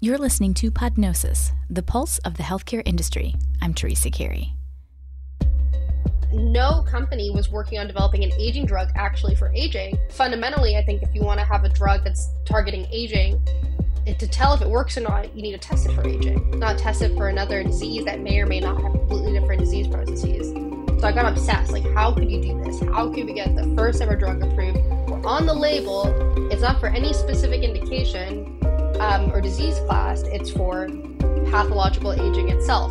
You're listening to Podnosis, the pulse of the healthcare industry. I'm Teresa Carey. No company was working on developing an aging drug actually for aging. Fundamentally, I think if you want to have a drug that's targeting aging, it, to tell if it works or not, you need to test it for aging, not test it for another disease that may or may not have completely different disease processes. So I got obsessed. Like, how could you do this? How could we get the first ever drug approved? on the label, it's not for any specific indication um, or disease class, it's for pathological aging itself.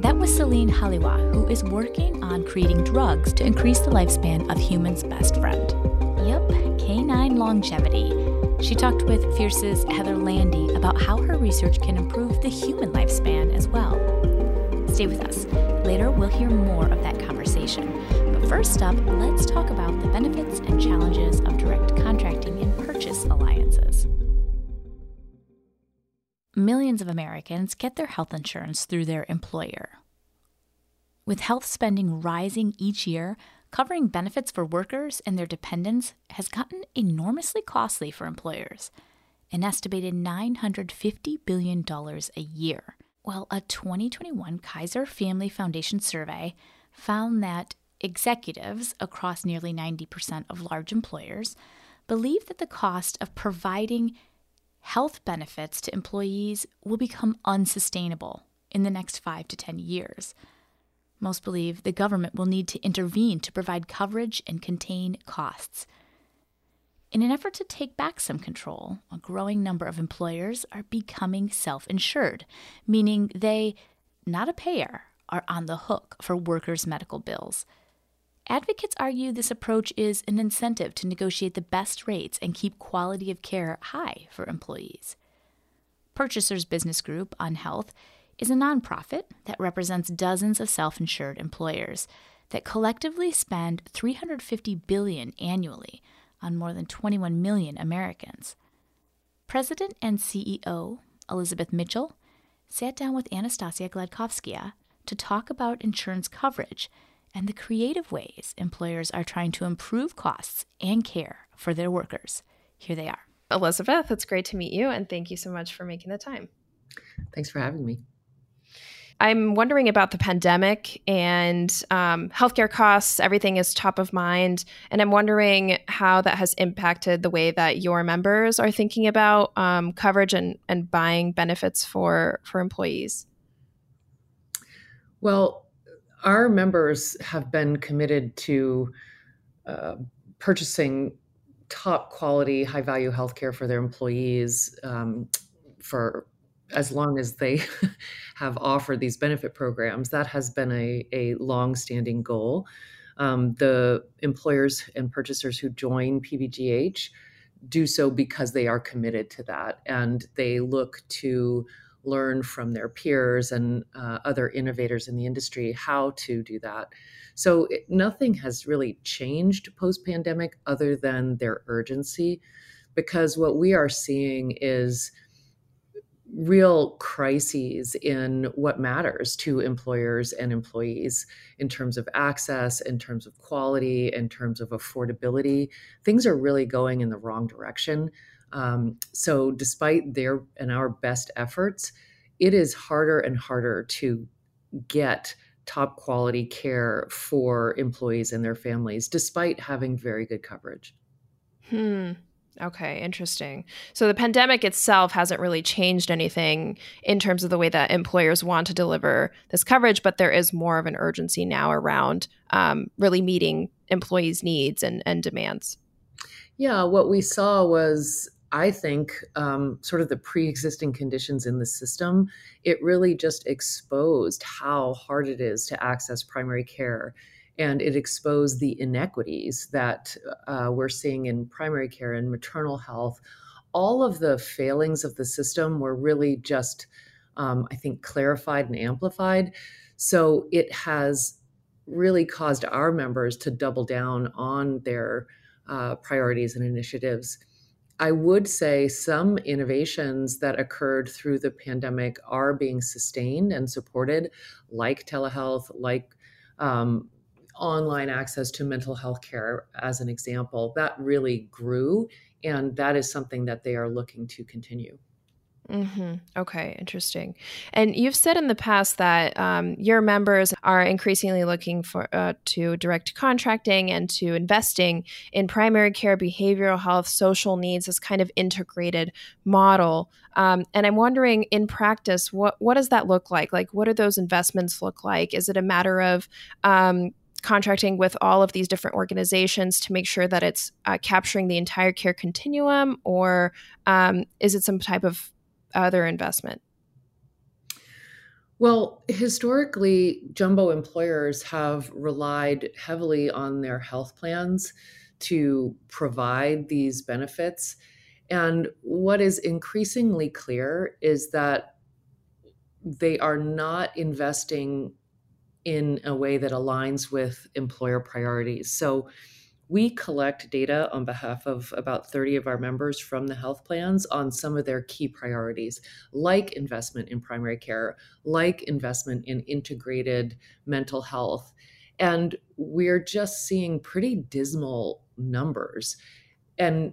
That was Celine Halioua, who is working on creating drugs to increase the lifespan of humans' best friend. Yep, canine longevity. She talked with Fierce's Heather Landi about how her research can improve the human lifespan as well. Stay with us. Later, we'll hear more of that conversation. But first up, let's talk about the benefits and challenges of direct contracting and purchase alliances. Millions of Americans get their health insurance through their employer. With health spending rising each year, covering benefits for workers and their dependents has gotten enormously costly for employers, an estimated $950 billion a year. Well, a 2021 Kaiser Family Foundation survey found that executives across nearly 90% of large employers believe that the cost of providing health benefits to employees will become unsustainable in the next five to 10 years. Most believe the government will need to intervene to provide coverage and contain costs. In an effort to take back some control, a growing number of employers are becoming self insured, meaning they, not a payer, are on the hook for workers' medical bills. Advocates argue this approach is an incentive to negotiate the best rates and keep quality of care high for employees. Purchasers Business Group on Health is a nonprofit that represents dozens of self-insured employers that collectively spend 350 billion annually on more than 21 million Americans. President and CEO Elizabeth Mitchell sat down with Anastassia Gliadkovskaya to talk about insurance coverage and the creative ways employers are trying to improve costs and care for their workers. Here they are. Elizabeth, it's great to meet you, and thank you so much for making the time. Thanks for having me. I'm wondering about the pandemic and um, healthcare costs. Everything is top of mind. And I'm wondering how that has impacted the way that your members are thinking about um, coverage and, and buying benefits for, for employees. Well, our members have been committed to uh, purchasing top quality, high value healthcare for their employees um, for as long as they have offered these benefit programs. That has been a, a long standing goal. Um, the employers and purchasers who join PBGH do so because they are committed to that and they look to learn from their peers and uh, other innovators in the industry how to do that. So it, nothing has really changed post pandemic other than their urgency, because what we are seeing is real crises in what matters to employers and employees in terms of access, in terms of quality, in terms of affordability. Things are really going in the wrong direction. Um, so, despite their and our best efforts, it is harder and harder to get top quality care for employees and their families, despite having very good coverage. Hmm. Okay, interesting. So the pandemic itself hasn't really changed anything in terms of the way that employers want to deliver this coverage, but there is more of an urgency now around um, really meeting employees' needs and, and demands. Yeah, what we saw was I think um, sort of the pre existing conditions in the system, it really just exposed how hard it is to access primary care. And it exposed the inequities that uh, we're seeing in primary care and maternal health. All of the failings of the system were really just, um, I think, clarified and amplified. So it has really caused our members to double down on their uh, priorities and initiatives I would say some innovations that occurred through the pandemic are being sustained and supported, like telehealth, like um, online access to mental health care, as an example. That really grew, and that is something that they are looking to continue. Mm-hmm. Okay, interesting. And you've said in the past that um, your members are increasingly looking for uh, to direct contracting and to investing in primary care, behavioral health, social needs as kind of integrated model. Um, and I'm wondering, in practice, what what does that look like? Like, what do those investments look like? Is it a matter of um, contracting with all of these different organizations to make sure that it's uh, capturing the entire care continuum, or um, is it some type of other investment? Well, historically, jumbo employers have relied heavily on their health plans to provide these benefits. And what is increasingly clear is that they are not investing in a way that aligns with employer priorities. So, we collect data on behalf of about 30 of our members from the health plans on some of their key priorities, like investment in primary care, like investment in integrated mental health. And we're just seeing pretty dismal numbers. And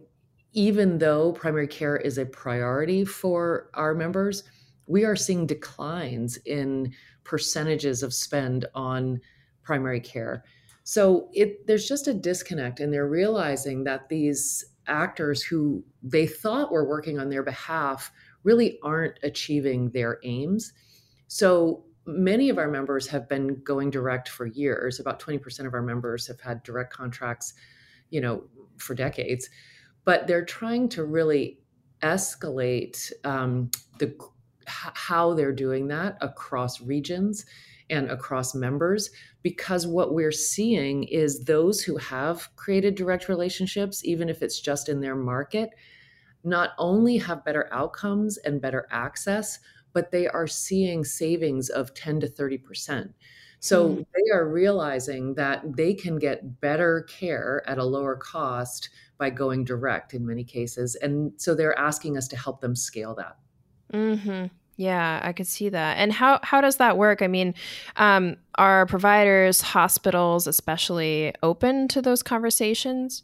even though primary care is a priority for our members, we are seeing declines in percentages of spend on primary care. So it there's just a disconnect, and they're realizing that these actors who they thought were working on their behalf really aren't achieving their aims. So many of our members have been going direct for years. About 20% of our members have had direct contracts, you know, for decades. But they're trying to really escalate um, the how they're doing that across regions and across members because what we're seeing is those who have created direct relationships even if it's just in their market not only have better outcomes and better access but they are seeing savings of 10 to 30% so mm. they are realizing that they can get better care at a lower cost by going direct in many cases and so they're asking us to help them scale that mm-hmm. Yeah, I could see that. And how how does that work? I mean, um, are providers, hospitals, especially open to those conversations?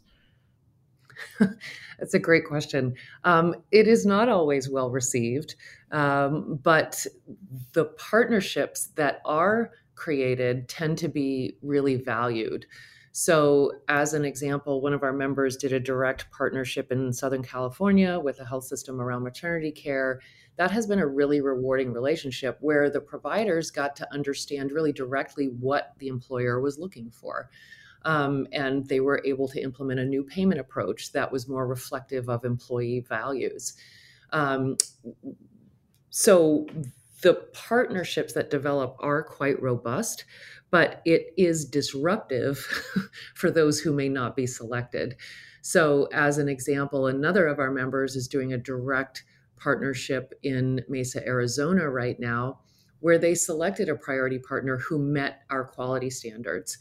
That's a great question. Um, it is not always well received, um, but the partnerships that are created tend to be really valued. So, as an example, one of our members did a direct partnership in Southern California with a health system around maternity care that has been a really rewarding relationship where the providers got to understand really directly what the employer was looking for. Um, and they were able to implement a new payment approach that was more reflective of employee values. Um, so the partnerships that develop are quite robust, but it is disruptive for those who may not be selected. So, as an example, another of our members is doing a direct partnership in Mesa, Arizona right now, where they selected a priority partner who met our quality standards.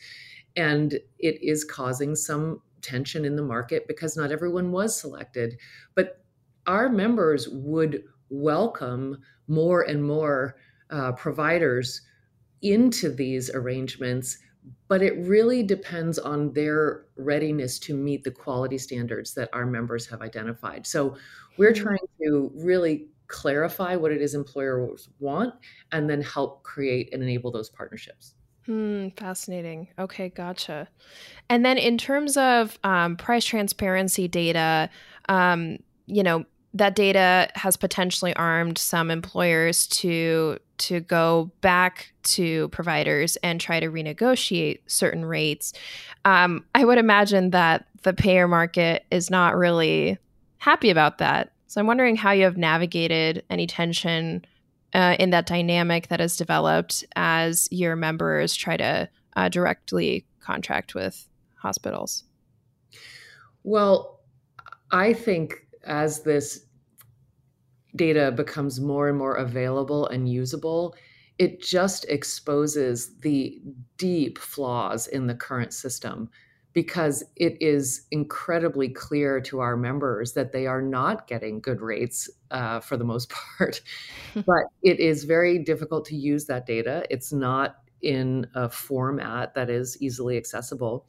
And it is causing some tension in the market because not everyone was selected. But our members would welcome more and more uh, providers into these arrangements but it really depends on their readiness to meet the quality standards that our members have identified. So we're mm-hmm. trying to really clarify what it is employers want and then help create and enable those partnerships. Hmm, fascinating. Okay, gotcha. And then in terms of um, price transparency data, um, you know, that data has potentially armed some employers to to go back to providers and try to renegotiate certain rates. Um, I would imagine that the payer market is not really happy about that. So I'm wondering how you have navigated any tension uh, in that dynamic that has developed as your members try to uh, directly contract with hospitals. Well, I think as this data becomes more and more available and usable, it just exposes the deep flaws in the current system because it is incredibly clear to our members that they are not getting good rates uh, for the most part. but it is very difficult to use that data. It's not in a format that is easily accessible.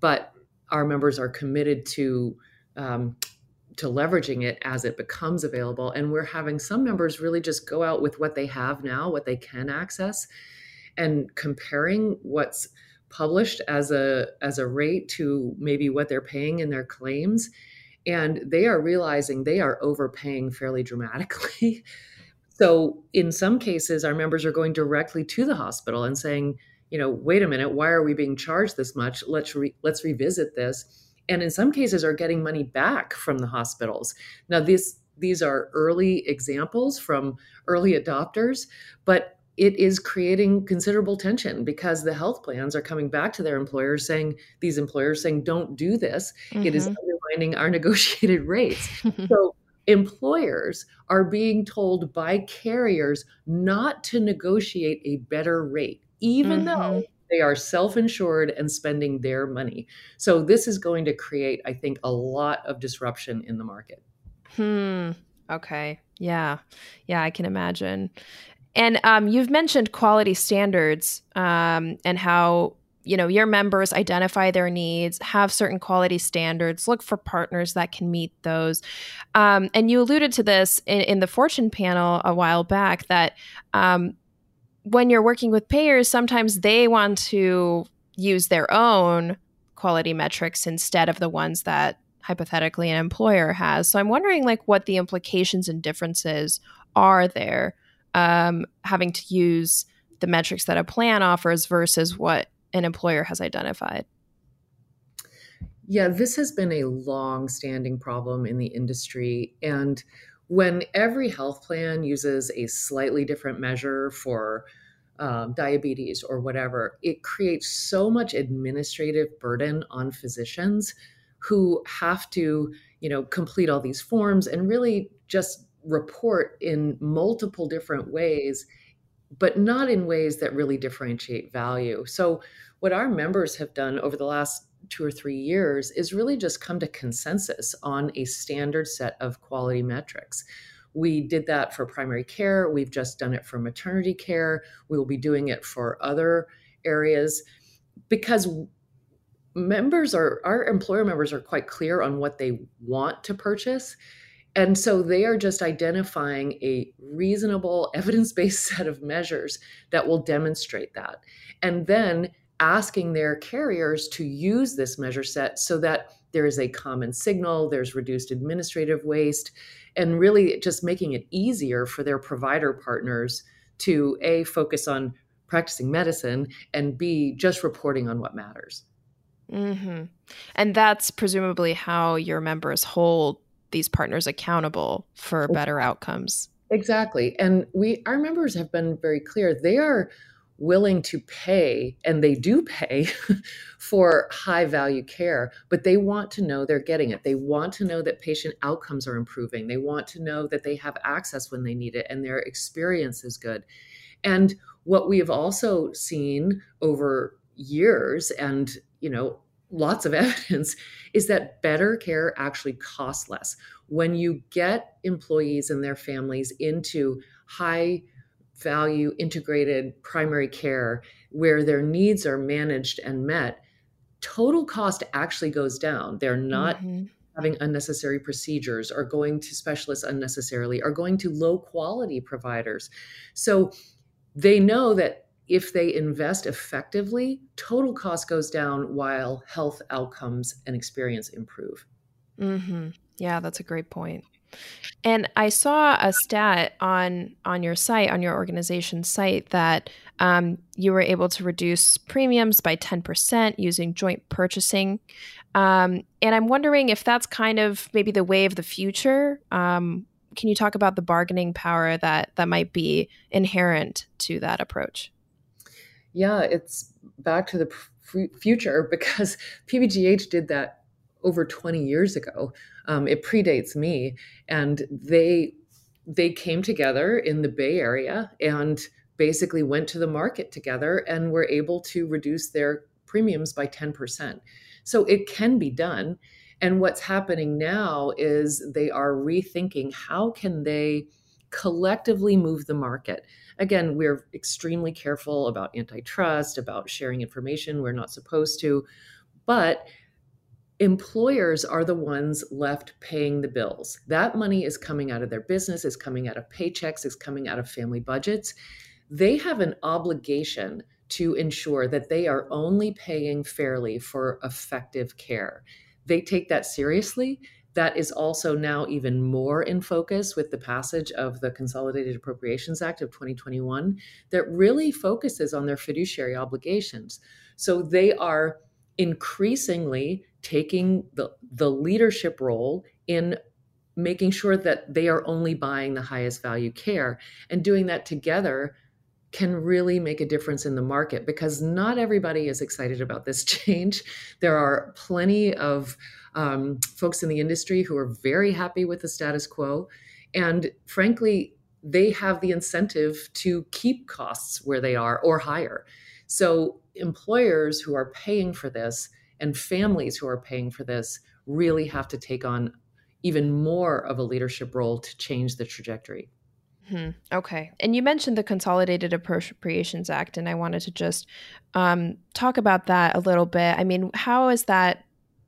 But our members are committed to um, to leveraging it as it becomes available. And we're having some members really just go out with what they have now, what they can access, and comparing what's published as a as a rate to maybe what they're paying in their claims. And they are realizing they are overpaying fairly dramatically. So in some cases our members are going directly to the hospital and saying you know wait a minute why are we being charged this much? Let's re- let's revisit this and in some cases are getting money back from the hospitals now these these are early examples from early adopters but it is creating considerable tension because the health plans are coming back to their employers saying these employers saying don't do this mm-hmm. it is mm-hmm. undermining our negotiated rates so employers are being told by carriers not to negotiate a better rate even mm-hmm. though they are self-insured and spending their money. So this is going to create i think a lot of disruption in the market. Hmm. Okay. Yeah. Yeah i can imagine. And um, you've mentioned quality standards um, and how you know your members identify their needs, have certain quality standards, look for partners that can meet those. Um, and you alluded to this in, in, the Fortune panel a while back that um, when you're working with payers, sometimes they want to use their own quality metrics instead of the ones that hypothetically an employer has. So I'm wondering like what the implications and differences are there um, having to use the metrics that a plan offers versus what an employer has identified? Yeah, this has been a long standing problem in the industry. And when every health plan uses a slightly different measure for um, diabetes or whatever, it creates so much administrative burden on physicians who have to, you know, complete all these forms and really just report in multiple different ways, but not in ways that really differentiate value. So, what our members have done over the last two or three years is really just come to consensus on a standard set of quality metrics. We did that for primary care. We've just done it for maternity care. We will be doing it for other areas because members are, our employer members are quite clear on what they want to purchase. And so they are just identifying a reasonable evidence based set of measures that will demonstrate that. And then asking their carriers to use this measure set so that there is a common signal, there's reduced administrative waste, and really just making it easier for their provider partners to A, focus on practicing medicine, and B, just reporting on what matters. Mm-hmm. And that's presumably how your members hold these partners accountable for better outcomes. Exactly. And we our members have been very clear. They are willing to pay and they do pay for high value care, but they want to know they're getting it. They want to know that patient outcomes are improving. They want to know that they have access when they need it and their experience is good. And what we have also seen over years and, you know, lots of evidence is that better care actually costs less. When you get employees and their families into high value integrated primary care where their needs are managed and met, total cost actually goes down. They're not mm-hmm. having unnecessary procedures or going to specialists unnecessarily or going to low quality providers. So they know that if they invest effectively, total cost goes down while health outcomes and experience improve. Mm-hmm. Yeah, that's a great point. And I saw a stat on on your site, on your organization's site, that um, you were able to reduce premiums by ten percent using joint purchasing. Um, and I'm wondering if that's kind of maybe the way of the future. Um, can you talk about the bargaining power that that might be inherent to that approach? yeah, it's back to the f- future because PBGH did that over 20 years ago. Um, it predates me, and they they came together in the Bay Area and basically went to the market together and were able to reduce their premiums by 10%. So it can be done. And what's happening now is they are rethinking how can they collectively move the market. Again, we're extremely careful about antitrust, about sharing information we're not supposed to, but employers are the ones left paying the bills. That money is coming out of their business, is coming out of paychecks, is coming out of family budgets. They have an obligation to ensure that they are only paying fairly for effective care. They take that seriously. That is also now even more in focus with the passage of the Consolidated Appropriations Act of 2021 that really focuses on their fiduciary obligations. So they are increasingly taking the, the leadership role in making sure that they are only buying the highest value care and doing that together can really make a difference in the market because not everybody is excited about this change. There are plenty of um, folks in the industry who are very happy with the status quo. And frankly, they have the incentive to keep costs where they are or higher. So, employers who are paying for this and families who are paying for this really have to take on even more of a leadership role to change the trajectory. Hmm. Okay. And you mentioned the Consolidated Appropriations Act, and I wanted to just um, talk about that a little bit. I mean, how is that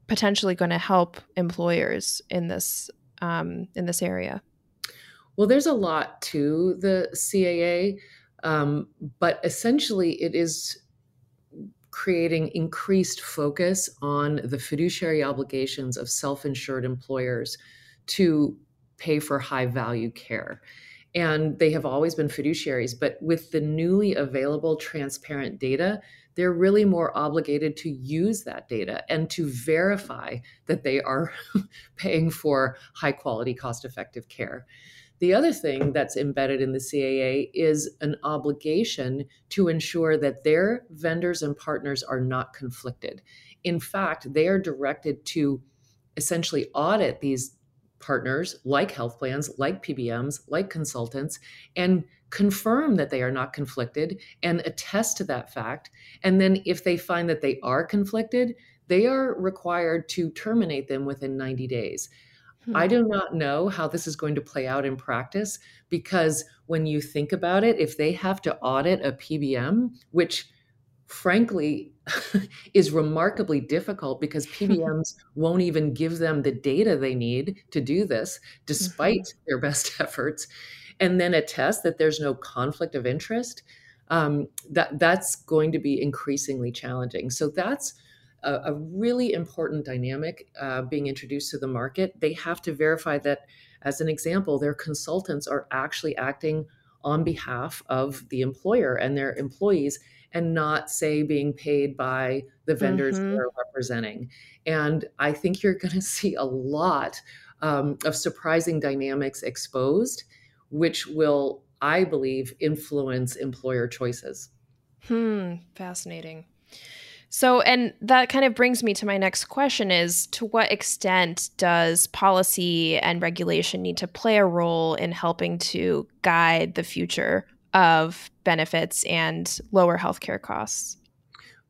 potentially going to help employers in this um, in this area? Well, there's a lot to the CAA, um, but essentially, it is creating increased focus on the fiduciary obligations of self-insured employers to pay for high value care and they have always been fiduciaries. But with the newly available transparent data, they're really more obligated to use that data and to verify that they are paying for high quality, cost effective care. The other thing that's embedded in the CAA is an obligation to ensure that their vendors and partners are not conflicted. In fact, they are directed to essentially audit these partners like health plans, like PBMs, like consultants, and confirm that they are not conflicted and attest to that fact. And then if they find that they are conflicted, they are required to terminate them within 90 days. Hmm. I do not know how this is going to play out in practice because when you think about it, if they have to audit a PBM, which frankly is remarkably difficult because PBMs won't even give them the data they need to do this, despite mm-hmm. their best efforts, and then attest that there's no conflict of interest. Um, that that's going to be increasingly challenging. So that's a, a really important dynamic uh, being introduced to the market. They have to verify that, as an example, their consultants are actually acting on behalf of the employer and their employees and not say being paid by the vendors mm-hmm. they're representing. And I think you're going to see a lot um, of surprising dynamics exposed, which will, I believe, influence employer choices. Hmm, fascinating. So, and that kind of brings me to my next question is to what extent does policy and regulation need to play a role in helping to guide the future of benefits and lower healthcare costs?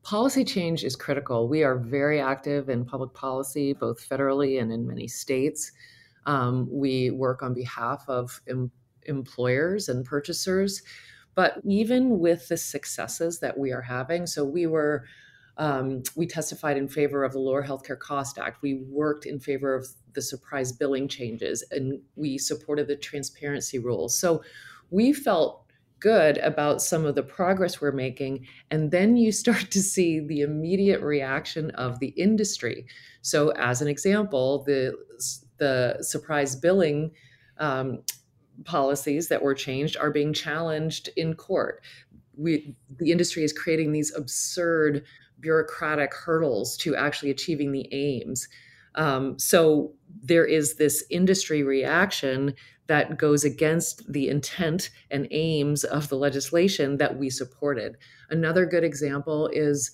Policy change is critical. We are very active in public policy, both federally and in many states. Um, we work on behalf of em- employers and purchasers. But even with the successes that we are having, so we were um, we testified in favor of the Lower Healthcare Cost Act. We worked in favor of the surprise billing changes, and we supported the transparency rules. So we felt good about some of the progress we're making. And then you start to see the immediate reaction of the industry. So, as an example, the, the surprise billing um, policies that were changed are being challenged in court. We, the industry is creating these absurd bureaucratic hurdles to actually achieving the aims. Um, so there is this industry reaction that goes against the intent and aims of the legislation that we supported. Another good example is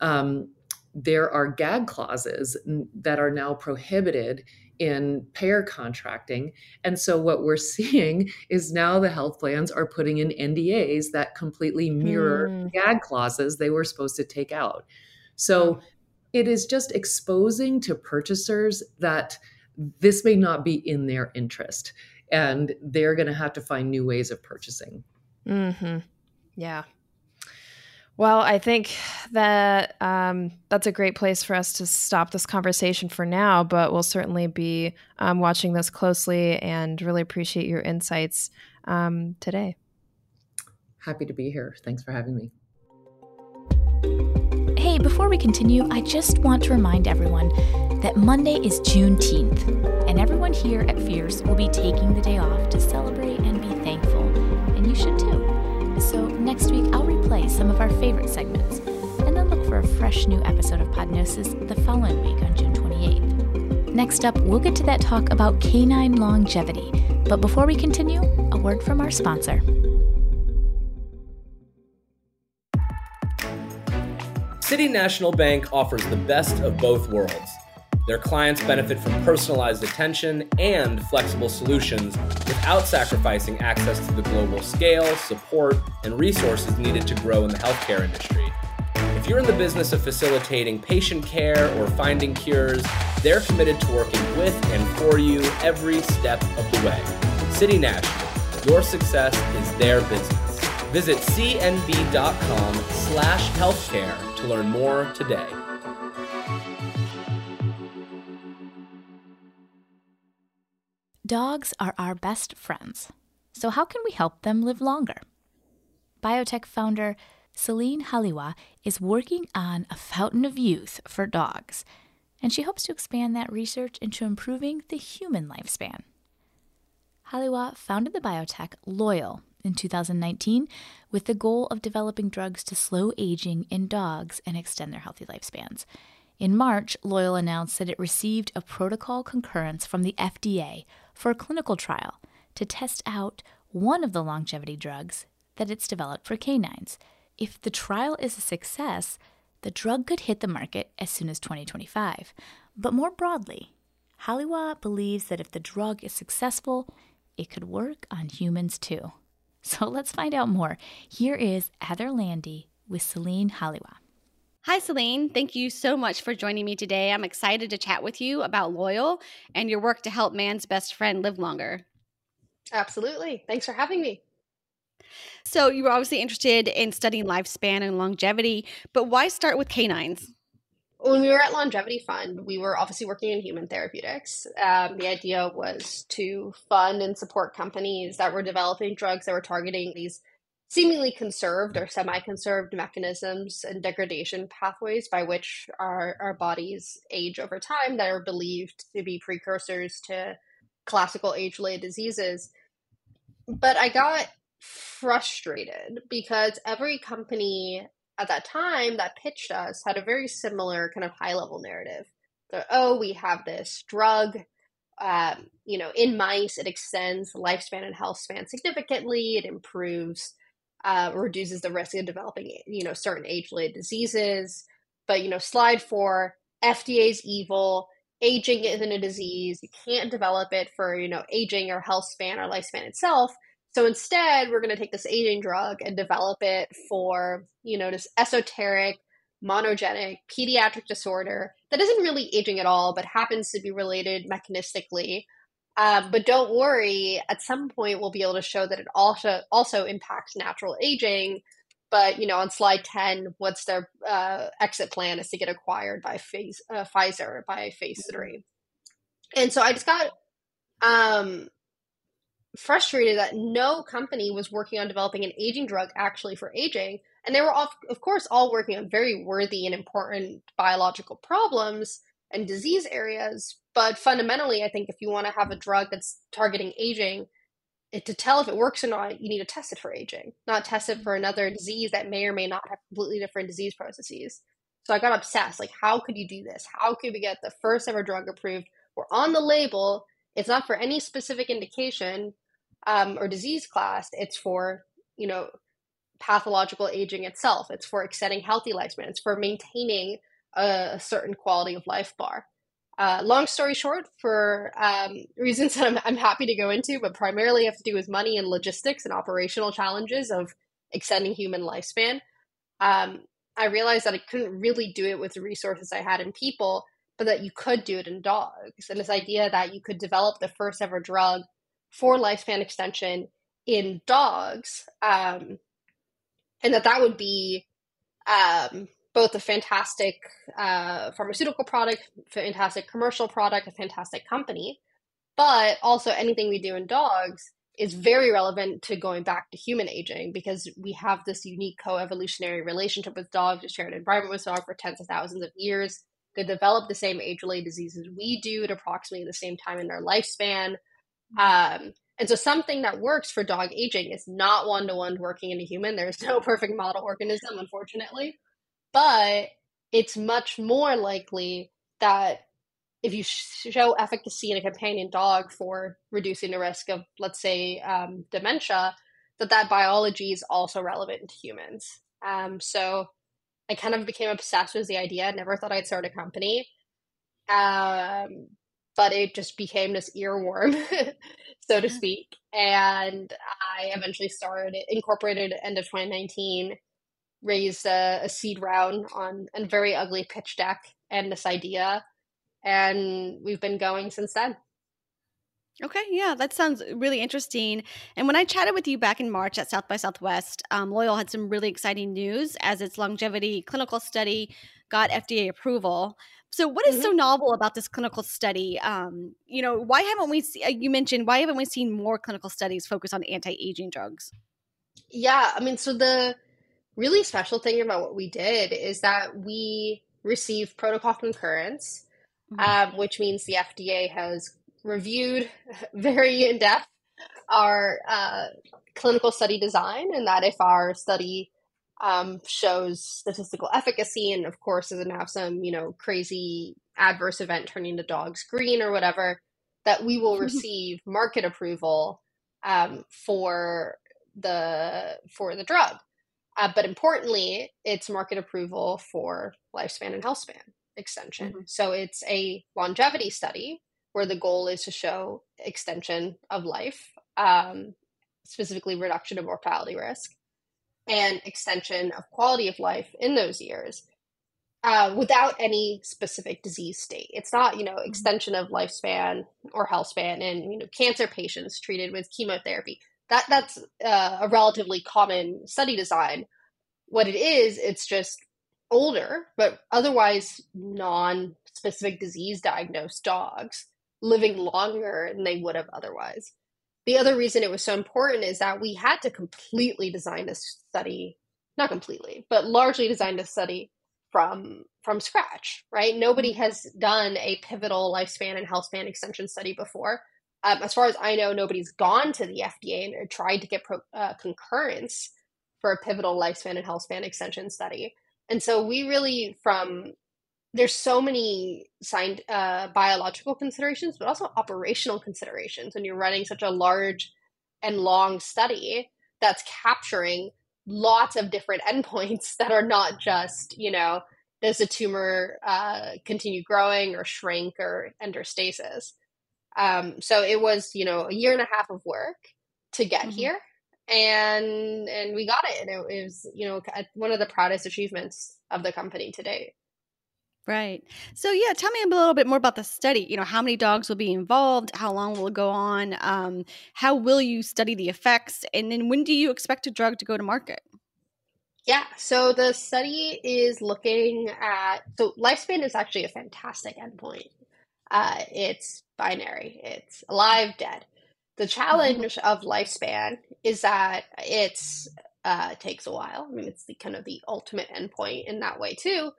um, there are gag clauses that are now prohibited in payer contracting. And so what we're seeing is now the health plans are putting in NDAs that completely mirror mm. gag clauses they were supposed to take out. So it is just exposing to purchasers that this may not be in their interest and they're going to have to find new ways of purchasing. Mm-hmm. Yeah. Well, I think that um, that's a great place for us to stop this conversation for now, but we'll certainly be um, watching this closely and really appreciate your insights um, today. Happy to be here. Thanks for having me. Hey, before we continue, I just want to remind everyone that Monday is Juneteenth, and everyone here at Fierce will be taking the day off to celebrate and be thankful, and you should too. So next week, I'll replay some of our favorite segments and then look for a fresh new episode of Podnosis the following week on June 28th. Next up, we'll get to that talk about canine longevity. But before we continue, a word from our sponsor. City National Bank offers the best of both worlds. Their clients benefit from personalized attention and flexible solutions without sacrificing access to the global scale, support, and resources needed to grow in the healthcare industry. If you're in the business of facilitating patient care or finding cures, they're committed to working with and for you every step of the way. City National, your success is their business. Visit cnb.com slash healthcare to learn more today. Dogs are our best friends. So, how can we help them live longer? Biotech founder Celine Halioua is working on a fountain of youth for dogs, and she hopes to expand that research into improving the human lifespan. Halioua founded the biotech Loyal in 2019 with the goal of developing drugs to slow aging in dogs and extend their healthy lifespans. In March, Loyal announced that it received a protocol concurrence from the FDA for a clinical trial to test out one of the longevity drugs that it's developed for canines. If the trial is a success, the drug could hit the market as soon as 2025. But more broadly, Halioua believes that if the drug is successful, it could work on humans too. So let's find out more. Here is Heather Landi with Celine Halioua. Hi, Celine. Thank you so much for joining me today. I'm excited to chat with you about Loyal and your work to help man's best friend live longer. Absolutely. Thanks for having me. So, you were obviously interested in studying lifespan and longevity, but why start with canines? When we were at Longevity Fund, we were obviously working in human therapeutics. Um, the idea was to fund and support companies that were developing drugs that were targeting these seemingly conserved or semi-conserved mechanisms and degradation pathways by which our, our bodies age over time that are believed to be precursors to classical age-related diseases. But i got frustrated because every company at that time that pitched us had a very similar kind of high-level narrative. Oh we have this drug um, you know in mice it extends lifespan and health span significantly it improves uh, reduces the risk of developing, you know, certain age-related diseases. But you know, slide four, FDA's evil. Aging isn't a disease. You can't develop it for you know aging or health span or lifespan itself. So instead, we're going to take this aging drug and develop it for you know this esoteric monogenic pediatric disorder that isn't really aging at all, but happens to be related mechanistically um, but don't worry, at some point we'll be able to show that it also also impacts natural aging. But you know, on slide ten, what's their uh, exit plan is to get acquired by phase, uh, Pfizer by phase three. And so I just got um, frustrated that no company was working on developing an aging drug actually for aging, and they were of, of course all working on very worthy and important biological problems and disease areas. But fundamentally, I think if you want to have a drug that's targeting aging, it, to tell if it works or not, you need to test it for aging, not test it for another disease that may or may not have completely different disease processes. So I got obsessed. Like, how could you do this? How could we get the first ever drug approved? Or on the label, it's not for any specific indication um, or disease class. It's for you know pathological aging itself. It's for extending healthy lifespan. It's for maintaining a, certain quality of life bar. Uh, long story short, for um, reasons that I'm, I'm happy to go into, but primarily have to do with money and logistics and operational challenges of extending human lifespan, um, I realized that I couldn't really do it with the resources I had in people, but that you could do it in dogs. And this idea that you could develop the first ever drug for lifespan extension in dogs, um, and that that would be um, both a fantastic uh, pharmaceutical product, fantastic commercial product, a fantastic company, but also anything we do in dogs is very relevant to going back to human aging because we have this unique co-evolutionary relationship with dogs. We share an environment with dogs for tens of thousands of years. They develop the same age-related diseases we do at approximately the same time in their lifespan. Um, and so something that works for dog aging is not one-to-one working in a human. There's no perfect model organism, unfortunately. But it's much more likely that if you show efficacy in a companion dog for reducing the risk of, let's say, um, dementia, that that biology is also relevant to humans. Um, so I kind of became obsessed with the idea. I Never thought I'd start a company, um, but it just became this earworm, so to speak. And I eventually started incorporated end of 2019, raised a, a seed round on a very ugly pitch deck and this idea and we've been going since then. Okay, yeah, that sounds really interesting. And when I chatted with you back in March at South by Southwest, um, Loyal had some really exciting news as its longevity clinical study got FDA approval. So, what is mm-hmm. so novel about this clinical study? Um, you know, why haven't we? See, uh, you mentioned why haven't we seen more clinical studies focused on anti-aging drugs? Yeah, I mean, so the really special thing about what we did is that we received protocol concurrence mm-hmm. um, which means the FDA has reviewed very in depth our uh, clinical study design, and that if our study um, shows statistical efficacy, and of course doesn't have some you know crazy adverse event turning the dogs green or whatever, that we will receive market approval um, for the for the drug. Uh, but importantly, it's market approval for lifespan and health span extension. Mm-hmm. So it's a longevity study where the goal is to show extension of life, um, specifically reduction of mortality risk, and extension of quality of life in those years. Uh, without any specific disease state. It's not, you know, mm-hmm. extension of lifespan or health span in, you know, cancer patients treated with chemotherapy. That that's uh, a relatively common study design. What it is, it's just older, but otherwise non specific disease diagnosed dogs living longer than they would have otherwise. The other reason it was so important is that we had to completely design this study, not completely, but largely design this study from from scratch, right? Nobody has done a pivotal lifespan and health span extension study before. Um, as far as I know, nobody's gone to the FDA and tried to get pro, uh, concurrence for a pivotal lifespan and health span extension study. And so we really from there's so many signed uh, biological considerations, but also operational considerations when you're running such a large and long study that's capturing lots of different endpoints that are not just you know does the tumor uh, continue growing or shrink or enter stasis. Um, so it was you know a year and a half of work to get mm-hmm. here and and we got it and it, it was you know one of the proudest achievements of the company to date Right. So, yeah, tell me a little bit more about the study. You know, how many dogs will be involved? How long will it go on? Um, how will you study the effects? And then when do you expect a drug to go to market? Yeah, so the study is looking at so lifespan is actually a fantastic endpoint. Uh, it's binary, it's alive, dead. The challenge of lifespan is that it's uh, takes a while. I mean, it's the kind of the ultimate endpoint in that way too.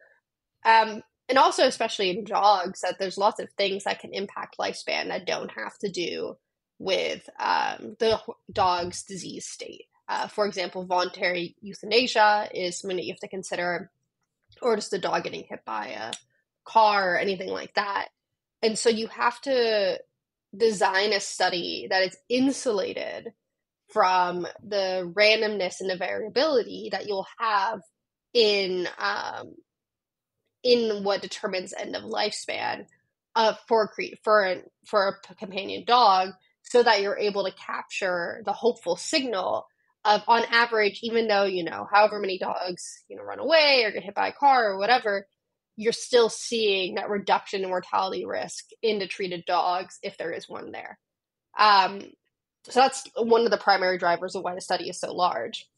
Um, and also, especially in dogs, that there's lots of things that can impact lifespan that don't have to do with um, the dog's disease state. Uh, for example, voluntary euthanasia is something that you have to consider, or just the dog getting hit by a car or anything like that. And so you have to design a study that is insulated from the randomness and the variability that you'll have in um, in what determines end of lifespan uh, for a cre- for for a companion dog, so that you're able to capture the hopeful signal of, on average, even though you know however many dogs you know run away or get hit by a car or whatever, you're still seeing that reduction in mortality risk in the treated dogs if there is one there. Um, so that's one of the primary drivers of why the study is so large.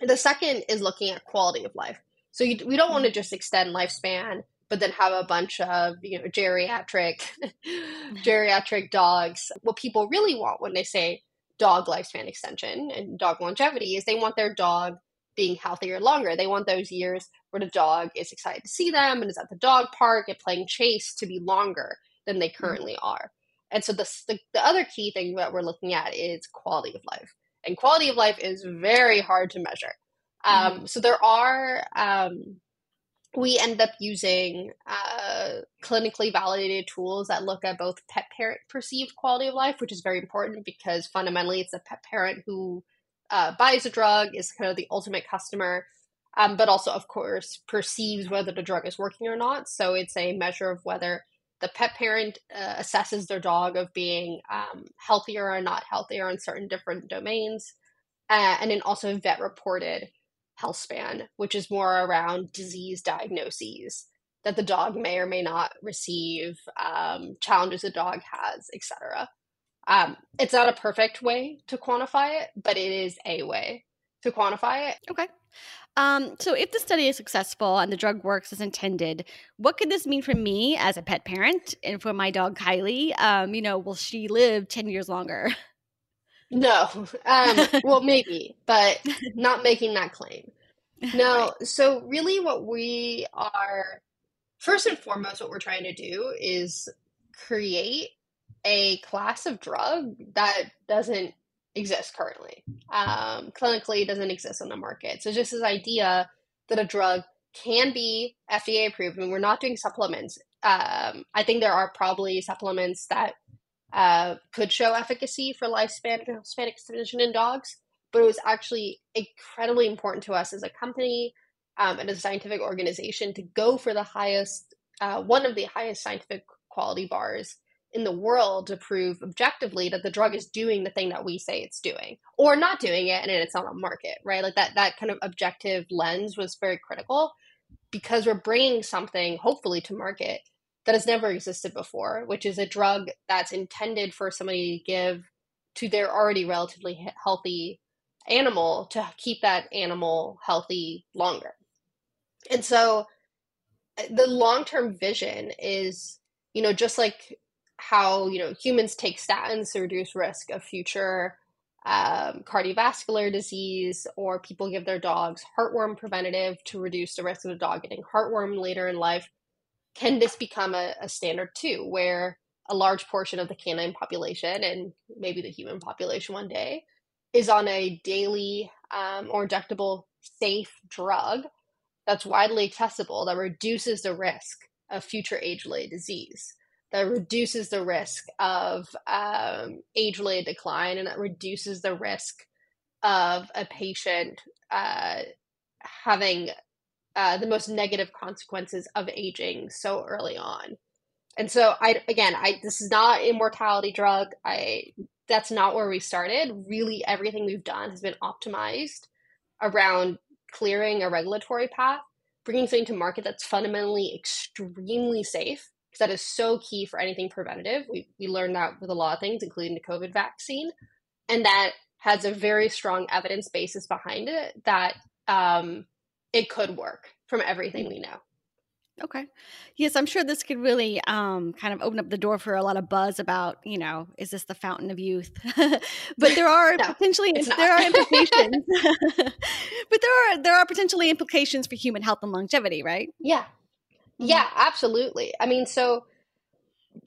The second is looking at quality of life. So you, we don't want to just extend lifespan, but then have a bunch of you know geriatric geriatric dogs. What people really want when they say dog lifespan extension and dog longevity is they want their dog being healthier longer. They want those years where the dog is excited to see them and is at the dog park and playing chase to be longer than they mm-hmm. currently mm-hmm. are. And so the, the, the other key thing that we're looking at is quality of life. And quality of life is very hard to measure. Um, mm-hmm. So there are, um, we end up using uh, clinically validated tools that look at both pet parent perceived quality of life, which is very important because fundamentally it's the pet parent who uh, buys a drug, is kind of the ultimate customer, um, but also, of course, perceives whether the drug is working or not. So it's a measure of whether the pet parent uh, assesses their dog of being um, healthier or not healthier in certain different domains. Uh, and then also vet reported health span, which is more around disease diagnoses that the dog may or may not receive, um, challenges the dog has, etc. Um, it's not a perfect way to quantify it, but it is a way to quantify it. Okay. Um, so, if the study is successful and the drug works as intended, what could this mean for me as a pet parent and for my dog Kylie? Um, you know, will she live 10 years longer? No. Um, well, maybe, but not making that claim. No. Right. So, really, what we are, first and foremost, what we're trying to do is create a class of drug that doesn't exist currently. Um, clinically, doesn't exist on the market. So just this idea that a drug can be FDA approved, and we're not doing supplements. Um, I think there are probably supplements that uh, could show efficacy for lifespan span extension in dogs, but it was actually incredibly important to us as a company um, and as a scientific organization to go for the highest, uh, one of the highest scientific quality bars in the world to prove objectively that the drug is doing the thing that we say it's doing or not doing it and it's on market right? Like that that kind of objective lens was very critical because we're bringing something hopefully to market that has never existed before which is a drug that's intended for somebody to give to their already relatively healthy animal to keep that animal healthy longer. And so uh, the long-term vision is you know just like how you know humans take statins to reduce risk of future um, cardiovascular disease, or people give their dogs heartworm preventative to reduce the risk of a dog getting heartworm later in life. Can this become a, a standard too, where a large portion of the canine population and maybe the human population one day is on a daily um, or injectable safe drug that's widely accessible that reduces the risk of future age related disease? That reduces the risk of um, age related decline and that reduces the risk of a patient uh, having uh, the most negative consequences of aging so early on. And so I again I this is not a mortality drug. I that's not where we started. Really everything we've done has been optimized around clearing a regulatory path, bringing something to market that's fundamentally extremely safe because that is so key for anything preventative. We, we learned that with a lot of things, including the COVID vaccine. And that has a very strong evidence basis behind it that um, it could work from everything we know. Okay. Yes, I'm sure this could really um, kind of open up the door for a lot of buzz about, you know, is this the fountain of youth? but there are no, potentially there are implications. but there are there are potentially implications for human health and longevity, right? Yeah. Yeah, mm-hmm. absolutely. I mean, so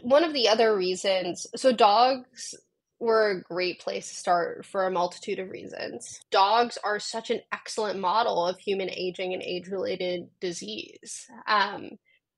one of the other reasons, so dogs were a great place to start for a multitude of reasons. Dogs are such an excellent model of human aging and age related disease. Um,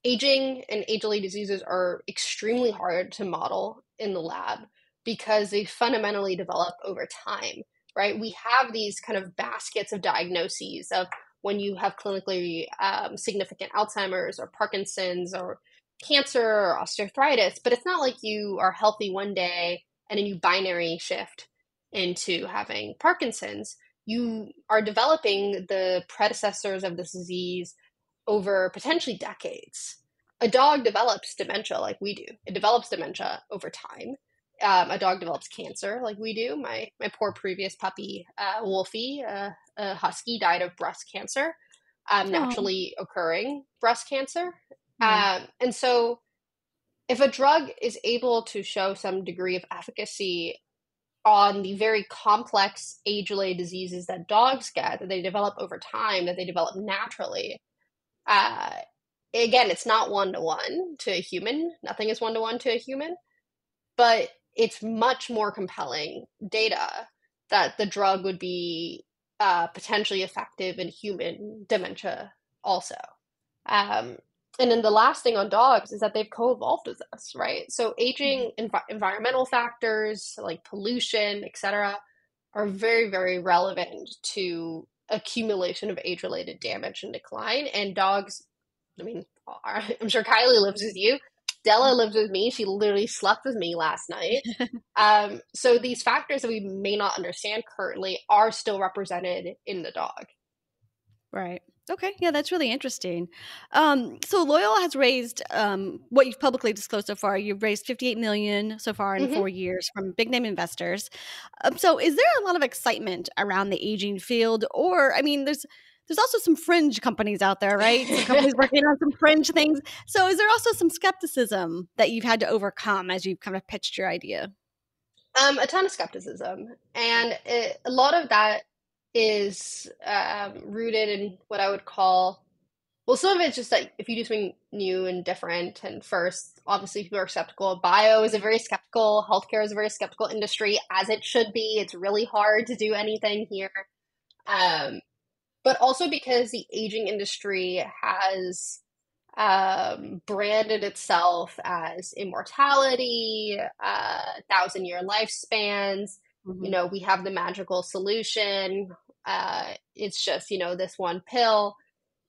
aging and age related diseases are extremely hard to model in the lab because they fundamentally develop over time, right? We have these kind of baskets of diagnoses of when you have clinically um, significant Alzheimer's or Parkinson's or cancer or osteoarthritis, but it's not like you are healthy one day and then you binary shift into having Parkinson's. You are developing the predecessors of this disease over potentially decades. A dog develops dementia like we do, it develops dementia over time. Um, a dog develops cancer like we do. My my poor previous puppy, uh, Wolfie, uh, a husky, died of breast cancer, um, naturally oh. occurring breast cancer. Um, and so, if a drug is able to show some degree of efficacy on the very complex age related diseases that dogs get, that they develop over time, that they develop naturally, uh, again, it's not one to one to a human. Nothing is one to one to a human. But it's much more compelling data that the drug would be uh, potentially effective in human dementia also. Um, and then the last thing on dogs is that they've co-evolved with us, right? So aging, mm-hmm. env- environmental factors like pollution, etc., are very, very relevant to accumulation of age-related damage and decline. And dogs, I mean, I'm sure Kylie lives with you. Della lives with me. She literally slept with me last night. um, so these factors that we may not understand currently are still represented in the dog. Right. Okay. Yeah, that's really interesting. Um, so Loyal has raised um, what you've publicly disclosed so far. You've raised 58 million so far in mm-hmm. four years from big name investors. Um, so is there a lot of excitement around the aging field, or I mean, there's there's also some fringe companies out there, right? Some companies working on some fringe things. So is there also some skepticism that you've had to overcome as you've kind of pitched your idea? Um, a ton of skepticism, and it, a lot of that is um, rooted in what I would call. Well, some of it's just like if you do something new and different, and first, obviously, people are skeptical. Bio is a very skeptical, healthcare is a very skeptical industry, as it should be. It's really hard to do anything here. Um, but also because the aging industry has um, branded itself as immortality, uh, thousand year lifespans. Mm-hmm. You know, we have the magical solution. Uh, it's just, you know, this one pill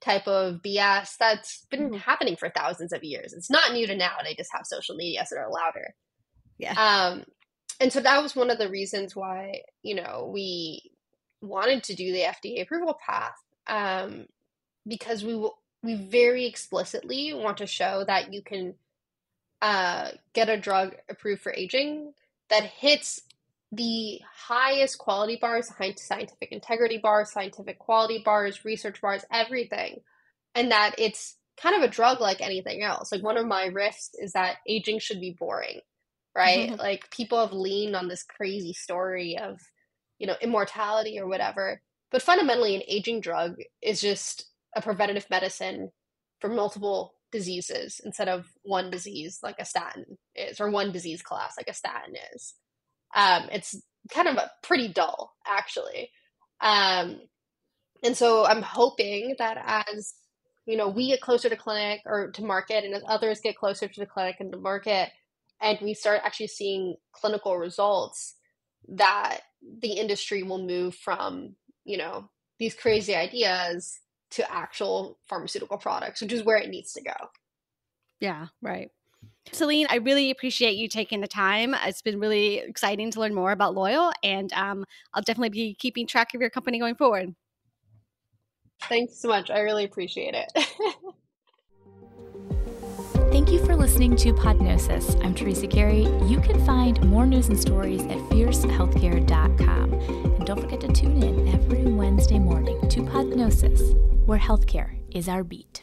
type of BS that's been mm-hmm. happening for thousands of years. It's not new to now. They just have social media that are louder. Yeah. Um, and so that was one of the reasons why, you know, we wanted to do the FDA approval path um, because we we very explicitly want to show that you can uh, get a drug approved for aging that hits the highest quality bars, high scientific integrity bars, scientific quality bars, research bars, everything, and that it's kind of a drug like anything else. Like one of my riffs is that aging should be boring, right? Mm-hmm. Like people have leaned on this crazy story of, you know, immortality or whatever. But fundamentally, an aging drug is just a preventative medicine for multiple diseases instead of one disease like a statin is, or one disease class like a statin is. Um, it's kind of a pretty dull, actually. Um, and so I'm hoping that as you know we get closer to clinic or to market, and as others get closer to the clinic and the market, and we start actually seeing clinical results, that the industry will move from you know, these crazy ideas to actual pharmaceutical products, which is where it needs to go. Yeah, right. Celine, I really appreciate you taking the time. It's been really exciting to learn more about Loyal, and um, I'll definitely be keeping track of your company going forward. Thanks so much. I really appreciate it. Thank you for listening to Podnosis. I'm Teresa Carey. You can find more news and stories at fiercehealthcare.com. And don't forget to tune in every Wednesday morning to Podnosis, where healthcare is our beat.